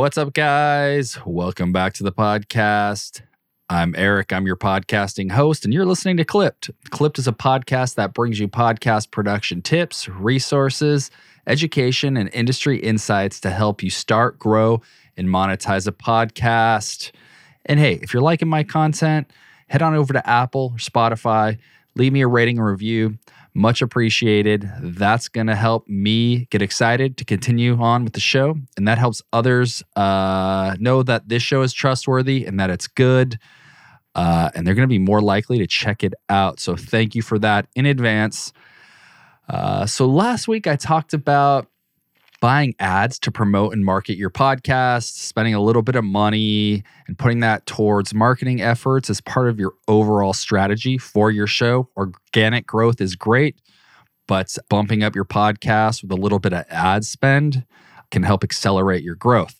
What's up, guys? Welcome back to the podcast. I'm Eric. I'm your podcasting host, and you're listening to Clipped. Clipped is a podcast that brings you podcast production tips, resources, education, and industry insights to help you start, grow, and monetize a podcast. And hey, if you're liking my content, head on over to Apple or Spotify, leave me a rating and review. Much appreciated. That's going to help me get excited to continue on with the show. And that helps others uh, know that this show is trustworthy and that it's good. Uh, and they're going to be more likely to check it out. So thank you for that in advance. Uh, so last week I talked about buying ads to promote and market your podcast, spending a little bit of money and putting that towards marketing efforts as part of your overall strategy for your show. Organic growth is great, but bumping up your podcast with a little bit of ad spend can help accelerate your growth.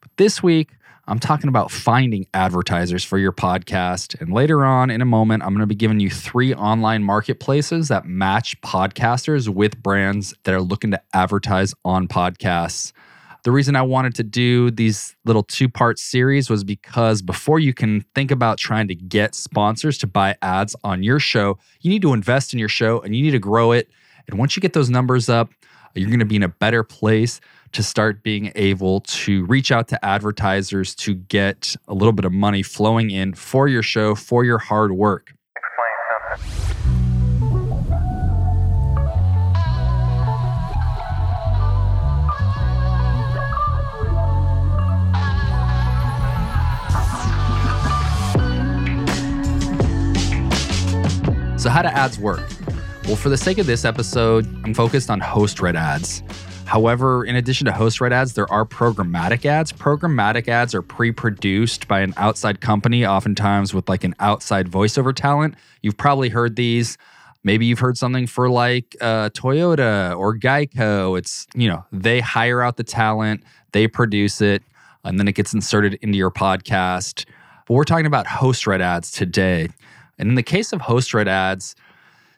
But this week, I'm talking about finding advertisers for your podcast. And later on in a moment, I'm going to be giving you three online marketplaces that match podcasters with brands that are looking to advertise on podcasts. The reason I wanted to do these little two part series was because before you can think about trying to get sponsors to buy ads on your show, you need to invest in your show and you need to grow it. And once you get those numbers up, you're going to be in a better place to start being able to reach out to advertisers to get a little bit of money flowing in for your show, for your hard work. So, how do ads work? Well, for the sake of this episode, I'm focused on host read ads. However, in addition to host read ads, there are programmatic ads. Programmatic ads are pre produced by an outside company, oftentimes with like an outside voiceover talent. You've probably heard these. Maybe you've heard something for like uh, Toyota or Geico. It's, you know, they hire out the talent, they produce it, and then it gets inserted into your podcast. But we're talking about host read ads today. And in the case of host read ads,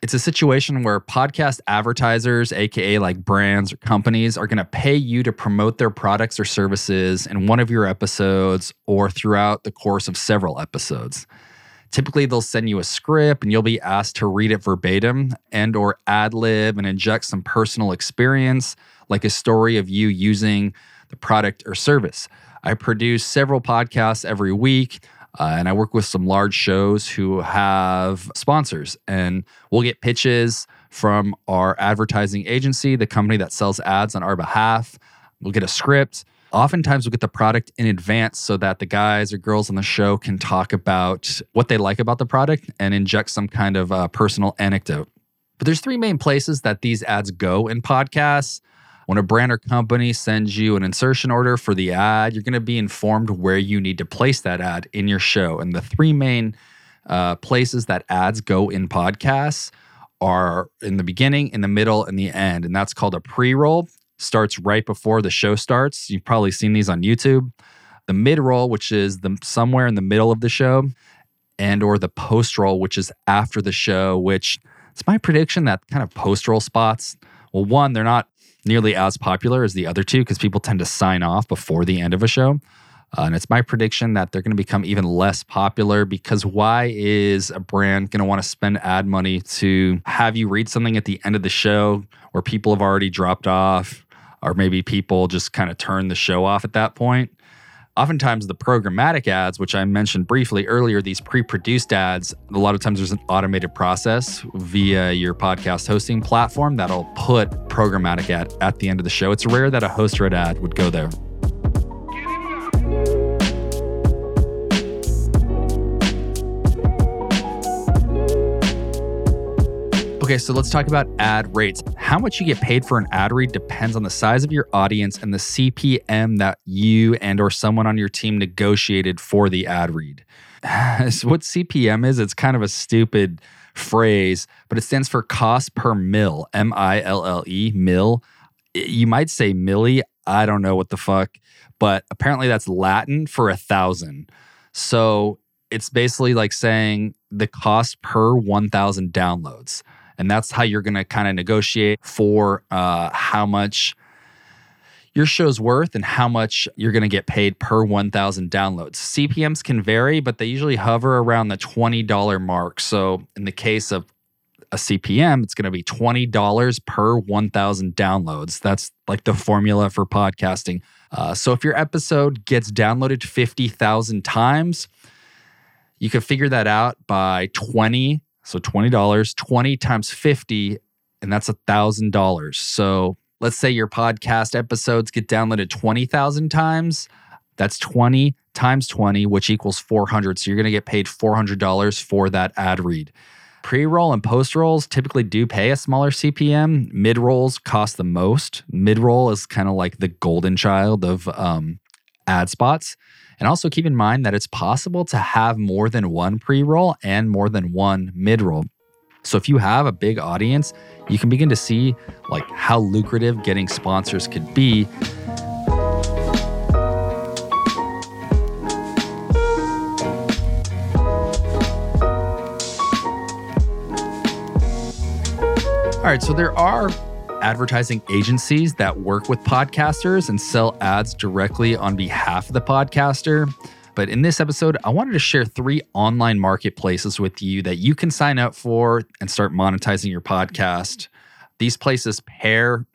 it's a situation where podcast advertisers, aka like brands or companies, are going to pay you to promote their products or services in one of your episodes or throughout the course of several episodes. Typically, they'll send you a script and you'll be asked to read it verbatim and or ad lib and inject some personal experience like a story of you using the product or service. I produce several podcasts every week. Uh, and I work with some large shows who have sponsors, and we'll get pitches from our advertising agency, the company that sells ads on our behalf. We'll get a script. Oftentimes, we'll get the product in advance so that the guys or girls on the show can talk about what they like about the product and inject some kind of uh, personal anecdote. But there's three main places that these ads go in podcasts. When a brand or company sends you an insertion order for the ad, you're going to be informed where you need to place that ad in your show. And the three main uh, places that ads go in podcasts are in the beginning, in the middle, and the end. And that's called a pre roll. Starts right before the show starts. You've probably seen these on YouTube. The mid roll, which is the somewhere in the middle of the show, and or the post roll, which is after the show. Which it's my prediction that kind of post roll spots. Well, one, they're not nearly as popular as the other two because people tend to sign off before the end of a show. Uh, and it's my prediction that they're going to become even less popular because why is a brand going to want to spend ad money to have you read something at the end of the show where people have already dropped off, or maybe people just kind of turn the show off at that point? Oftentimes, the programmatic ads, which I mentioned briefly earlier, these pre produced ads, a lot of times there's an automated process via your podcast hosting platform that'll put programmatic ad at the end of the show. It's rare that a host read ad would go there. Okay, so let's talk about ad rates. How much you get paid for an ad read depends on the size of your audience and the CPM that you and or someone on your team negotiated for the ad read. so what CPM is, it's kind of a stupid phrase, but it stands for cost per mill, M I L L E, mill. You might say milli, I don't know what the fuck, but apparently that's Latin for a thousand. So it's basically like saying the cost per 1,000 downloads and that's how you're going to kind of negotiate for uh, how much your show's worth and how much you're going to get paid per 1,000 downloads. CPMs can vary, but they usually hover around the $20 mark. So, in the case of a CPM, it's going to be $20 per 1,000 downloads. That's like the formula for podcasting. Uh, so, if your episode gets downloaded 50,000 times, you can figure that out by 20. So, $20, 20 times 50, and that's $1,000. So, let's say your podcast episodes get downloaded 20,000 times. That's 20 times 20, which equals 400. So you're going to get paid $400 for that ad read. Pre roll and post rolls typically do pay a smaller CPM. Mid rolls cost the most. Mid roll is kind of like the golden child of um, ad spots. And also keep in mind that it's possible to have more than one pre roll and more than one mid roll. So if you have a big audience, you can begin to see like how lucrative getting sponsors could be. All right, so there are advertising agencies that work with podcasters and sell ads directly on behalf of the podcaster. But in this episode, I wanted to share three online marketplaces with you that you can sign up for and start monetizing your podcast. These places pair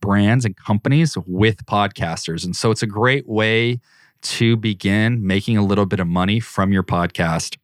brands and companies with podcasters. And so it's a great way to begin making a little bit of money from your podcast.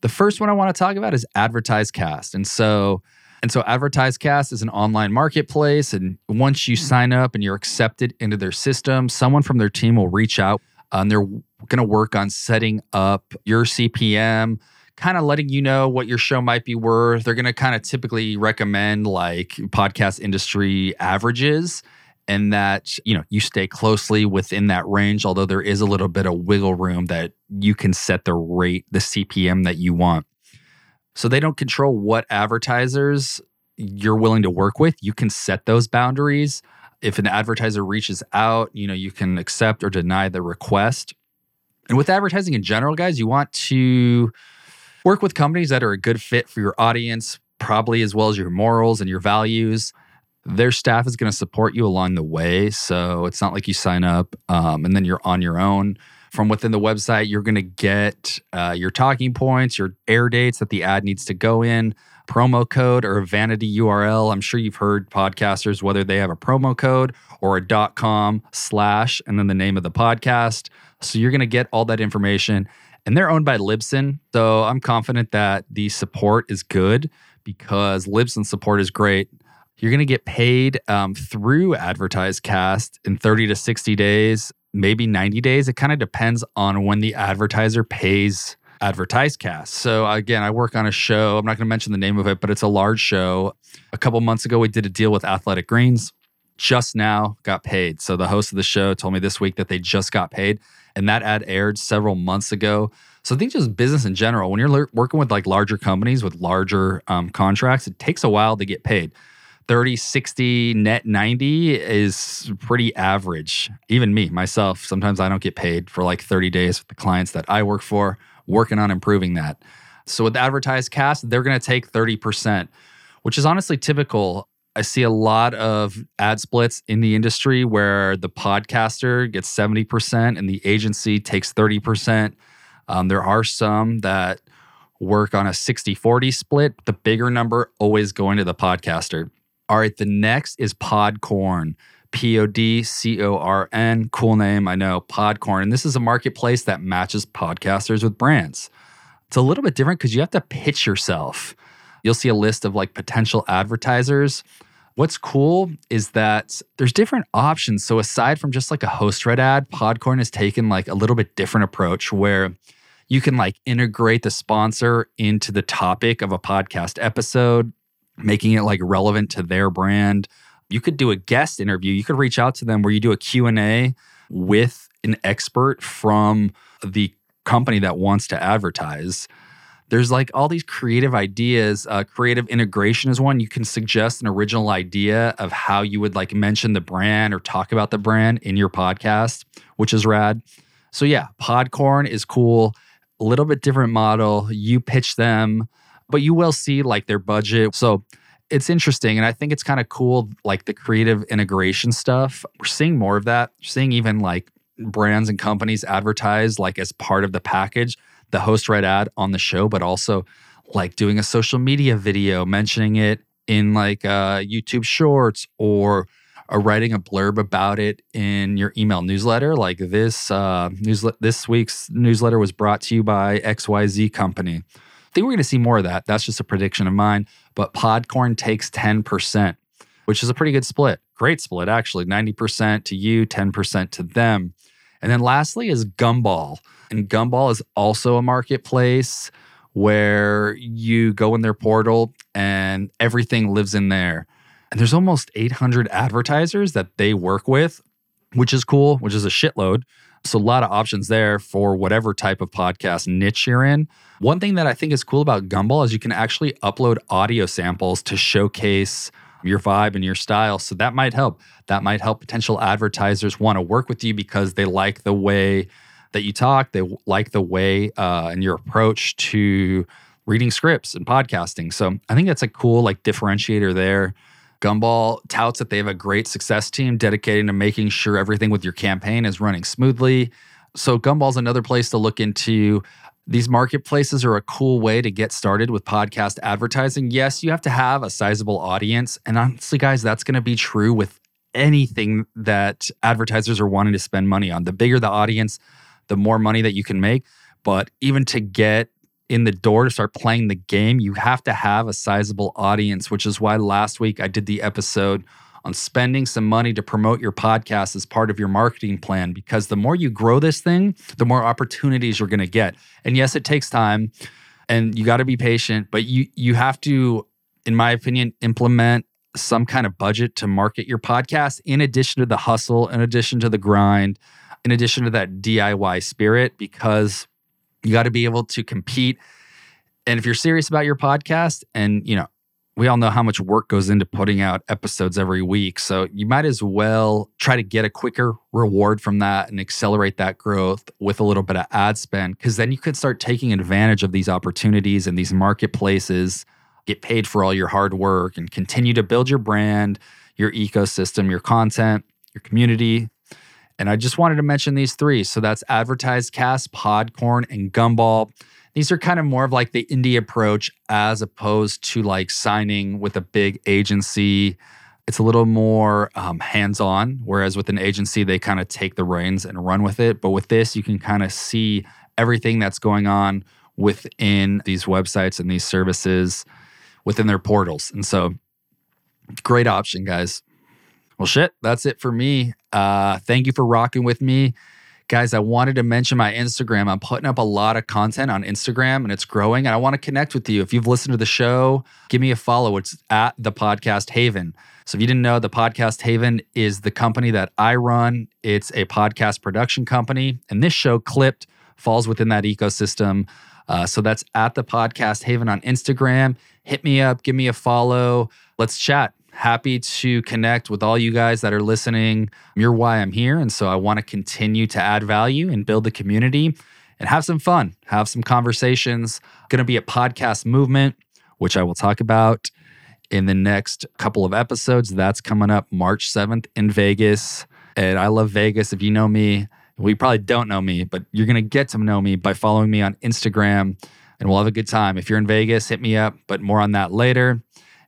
The first one I want to talk about is AdvertiseCast. And so and so AdvertiseCast is an online marketplace and once you sign up and you're accepted into their system, someone from their team will reach out and they're going to work on setting up your CPM, kind of letting you know what your show might be worth. They're going to kind of typically recommend like podcast industry averages and that you know you stay closely within that range although there is a little bit of wiggle room that you can set the rate the cpm that you want so they don't control what advertisers you're willing to work with you can set those boundaries if an advertiser reaches out you know you can accept or deny the request and with advertising in general, guys, you want to work with companies that are a good fit for your audience, probably as well as your morals and your values. Their staff is going to support you along the way. So it's not like you sign up um, and then you're on your own. From within the website, you're going to get uh, your talking points, your air dates that the ad needs to go in, promo code or a vanity URL. I'm sure you've heard podcasters, whether they have a promo code or a dot .com slash and then the name of the podcast. So you're going to get all that information. And they're owned by Libsyn. So I'm confident that the support is good because Libsyn support is great. You're going to get paid um, through AdvertiseCast in 30 to 60 days, maybe 90 days. It kind of depends on when the advertiser pays AdvertiseCast. So again, I work on a show. I'm not going to mention the name of it, but it's a large show. A couple months ago, we did a deal with Athletic Greens. Just now got paid. So the host of the show told me this week that they just got paid and that ad aired several months ago. So I think just business in general, when you're working with like larger companies with larger um, contracts, it takes a while to get paid. 30, 60, net 90 is pretty average. Even me, myself, sometimes I don't get paid for like 30 days with the clients that I work for, working on improving that. So with AdvertiseCast, they're going to take 30%, which is honestly typical I see a lot of ad splits in the industry where the podcaster gets 70% and the agency takes 30%. Um, there are some that work on a 60 40 split, the bigger number always going to the podcaster. All right, the next is Podcorn. P O D C O R N. Cool name, I know, Podcorn. And this is a marketplace that matches podcasters with brands. It's a little bit different because you have to pitch yourself. You'll see a list of like potential advertisers. What's cool is that there's different options. So aside from just like a host read ad, Podcorn has taken like a little bit different approach where you can like integrate the sponsor into the topic of a podcast episode, making it like relevant to their brand. You could do a guest interview. You could reach out to them where you do a Q&A with an expert from the company that wants to advertise there's like all these creative ideas. Uh, creative integration is one. You can suggest an original idea of how you would like mention the brand or talk about the brand in your podcast, which is rad. So, yeah, Podcorn is cool. A little bit different model. You pitch them, but you will see like their budget. So, it's interesting. And I think it's kind of cool, like the creative integration stuff. We're seeing more of that. We're seeing even like brands and companies advertise like as part of the package, the host read ad on the show, but also like doing a social media video mentioning it in like uh, YouTube Shorts or uh, writing a blurb about it in your email newsletter. Like this uh, newslet, this week's newsletter was brought to you by XYZ Company. Think we're going to see more of that. That's just a prediction of mine. But Podcorn takes 10%, which is a pretty good split. Great split, actually. 90% to you, 10% to them. And then lastly is Gumball. And Gumball is also a marketplace where you go in their portal and everything lives in there. And there's almost 800 advertisers that they work with, which is cool, which is a shitload. So, a lot of options there for whatever type of podcast niche you're in. One thing that I think is cool about Gumball is you can actually upload audio samples to showcase your vibe and your style. So, that might help. That might help potential advertisers want to work with you because they like the way that you talk, they like the way uh, and your approach to reading scripts and podcasting. So, I think that's a cool like differentiator there. Gumball touts that they have a great success team dedicated to making sure everything with your campaign is running smoothly. So, Gumball's another place to look into. These marketplaces are a cool way to get started with podcast advertising. Yes, you have to have a sizable audience. And honestly, guys, that's going to be true with anything that advertisers are wanting to spend money on. The bigger the audience, the more money that you can make. But even to get in the door to start playing the game, you have to have a sizable audience, which is why last week I did the episode on spending some money to promote your podcast as part of your marketing plan. Because the more you grow this thing, the more opportunities you're going to get. And yes, it takes time and you got to be patient, but you you have to in my opinion implement some kind of budget to market your podcast in addition to the hustle, in addition to the grind, in addition to that DIY spirit because you got to be able to compete. And if you're serious about your podcast, and you know, we all know how much work goes into putting out episodes every week. So you might as well try to get a quicker reward from that and accelerate that growth with a little bit of ad spend. Cause then you could start taking advantage of these opportunities and these marketplaces, get paid for all your hard work, and continue to build your brand, your ecosystem, your content, your community, and I just wanted to mention these three. So that's AdvertiseCast, Podcorn, and Gumball. These are kind of more of like the indie approach as opposed to like signing with a big agency. It's a little more um, hands on, whereas with an agency, they kind of take the reins and run with it. But with this, you can kind of see everything that's going on within these websites and these services within their portals. And so, great option, guys. Well, shit, that's it for me. Uh, thank you for rocking with me. Guys, I wanted to mention my Instagram. I'm putting up a lot of content on Instagram and it's growing. And I want to connect with you. If you've listened to the show, give me a follow. It's at the podcast Haven. So if you didn't know, the podcast Haven is the company that I run. It's a podcast production company. And this show, Clipped, falls within that ecosystem. Uh, so that's at the podcast Haven on Instagram. Hit me up, give me a follow. Let's chat happy to connect with all you guys that are listening. You're why I'm here. And so I want to continue to add value and build the community and have some fun, have some conversations. Going to be a podcast movement, which I will talk about in the next couple of episodes. That's coming up March 7th in Vegas. And I love Vegas. If you know me, we probably don't know me, but you're going to get to know me by following me on Instagram and we'll have a good time. If you're in Vegas, hit me up, but more on that later.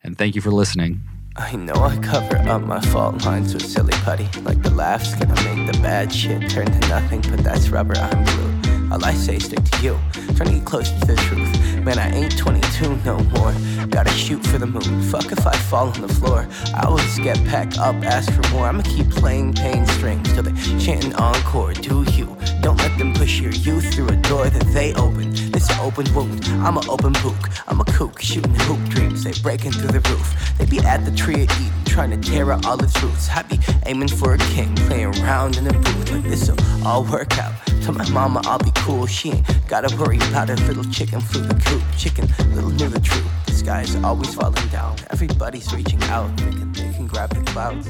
And thank you for listening. I know I cover up my fault lines with silly putty. Like the laugh's gonna make the bad shit turn to nothing, but that's rubber, I'm glue. All I say stick to you, trying to get closer to the truth. Man, I ain't 22 no more. Gotta shoot for the moon. Fuck if I fall on the floor. I always get back up, ask for more. I'ma keep playing pain strings till they chanting encore. Do you? Don't let them push your youth through a door that they open. This open wound. I'm an open book. I'm a kook shooting hoop dreams. They breaking through the roof. They be at the tree of Eden trying to tear out all its roots. I be aiming for a king, playing around in a booth like this'll all work out. Tell my mama I'll be cool. She ain't gotta worry about a little chicken flew the coop. Chicken, little knew the truth. The sky's always falling down. Everybody's reaching out, thinking they can grab the clouds.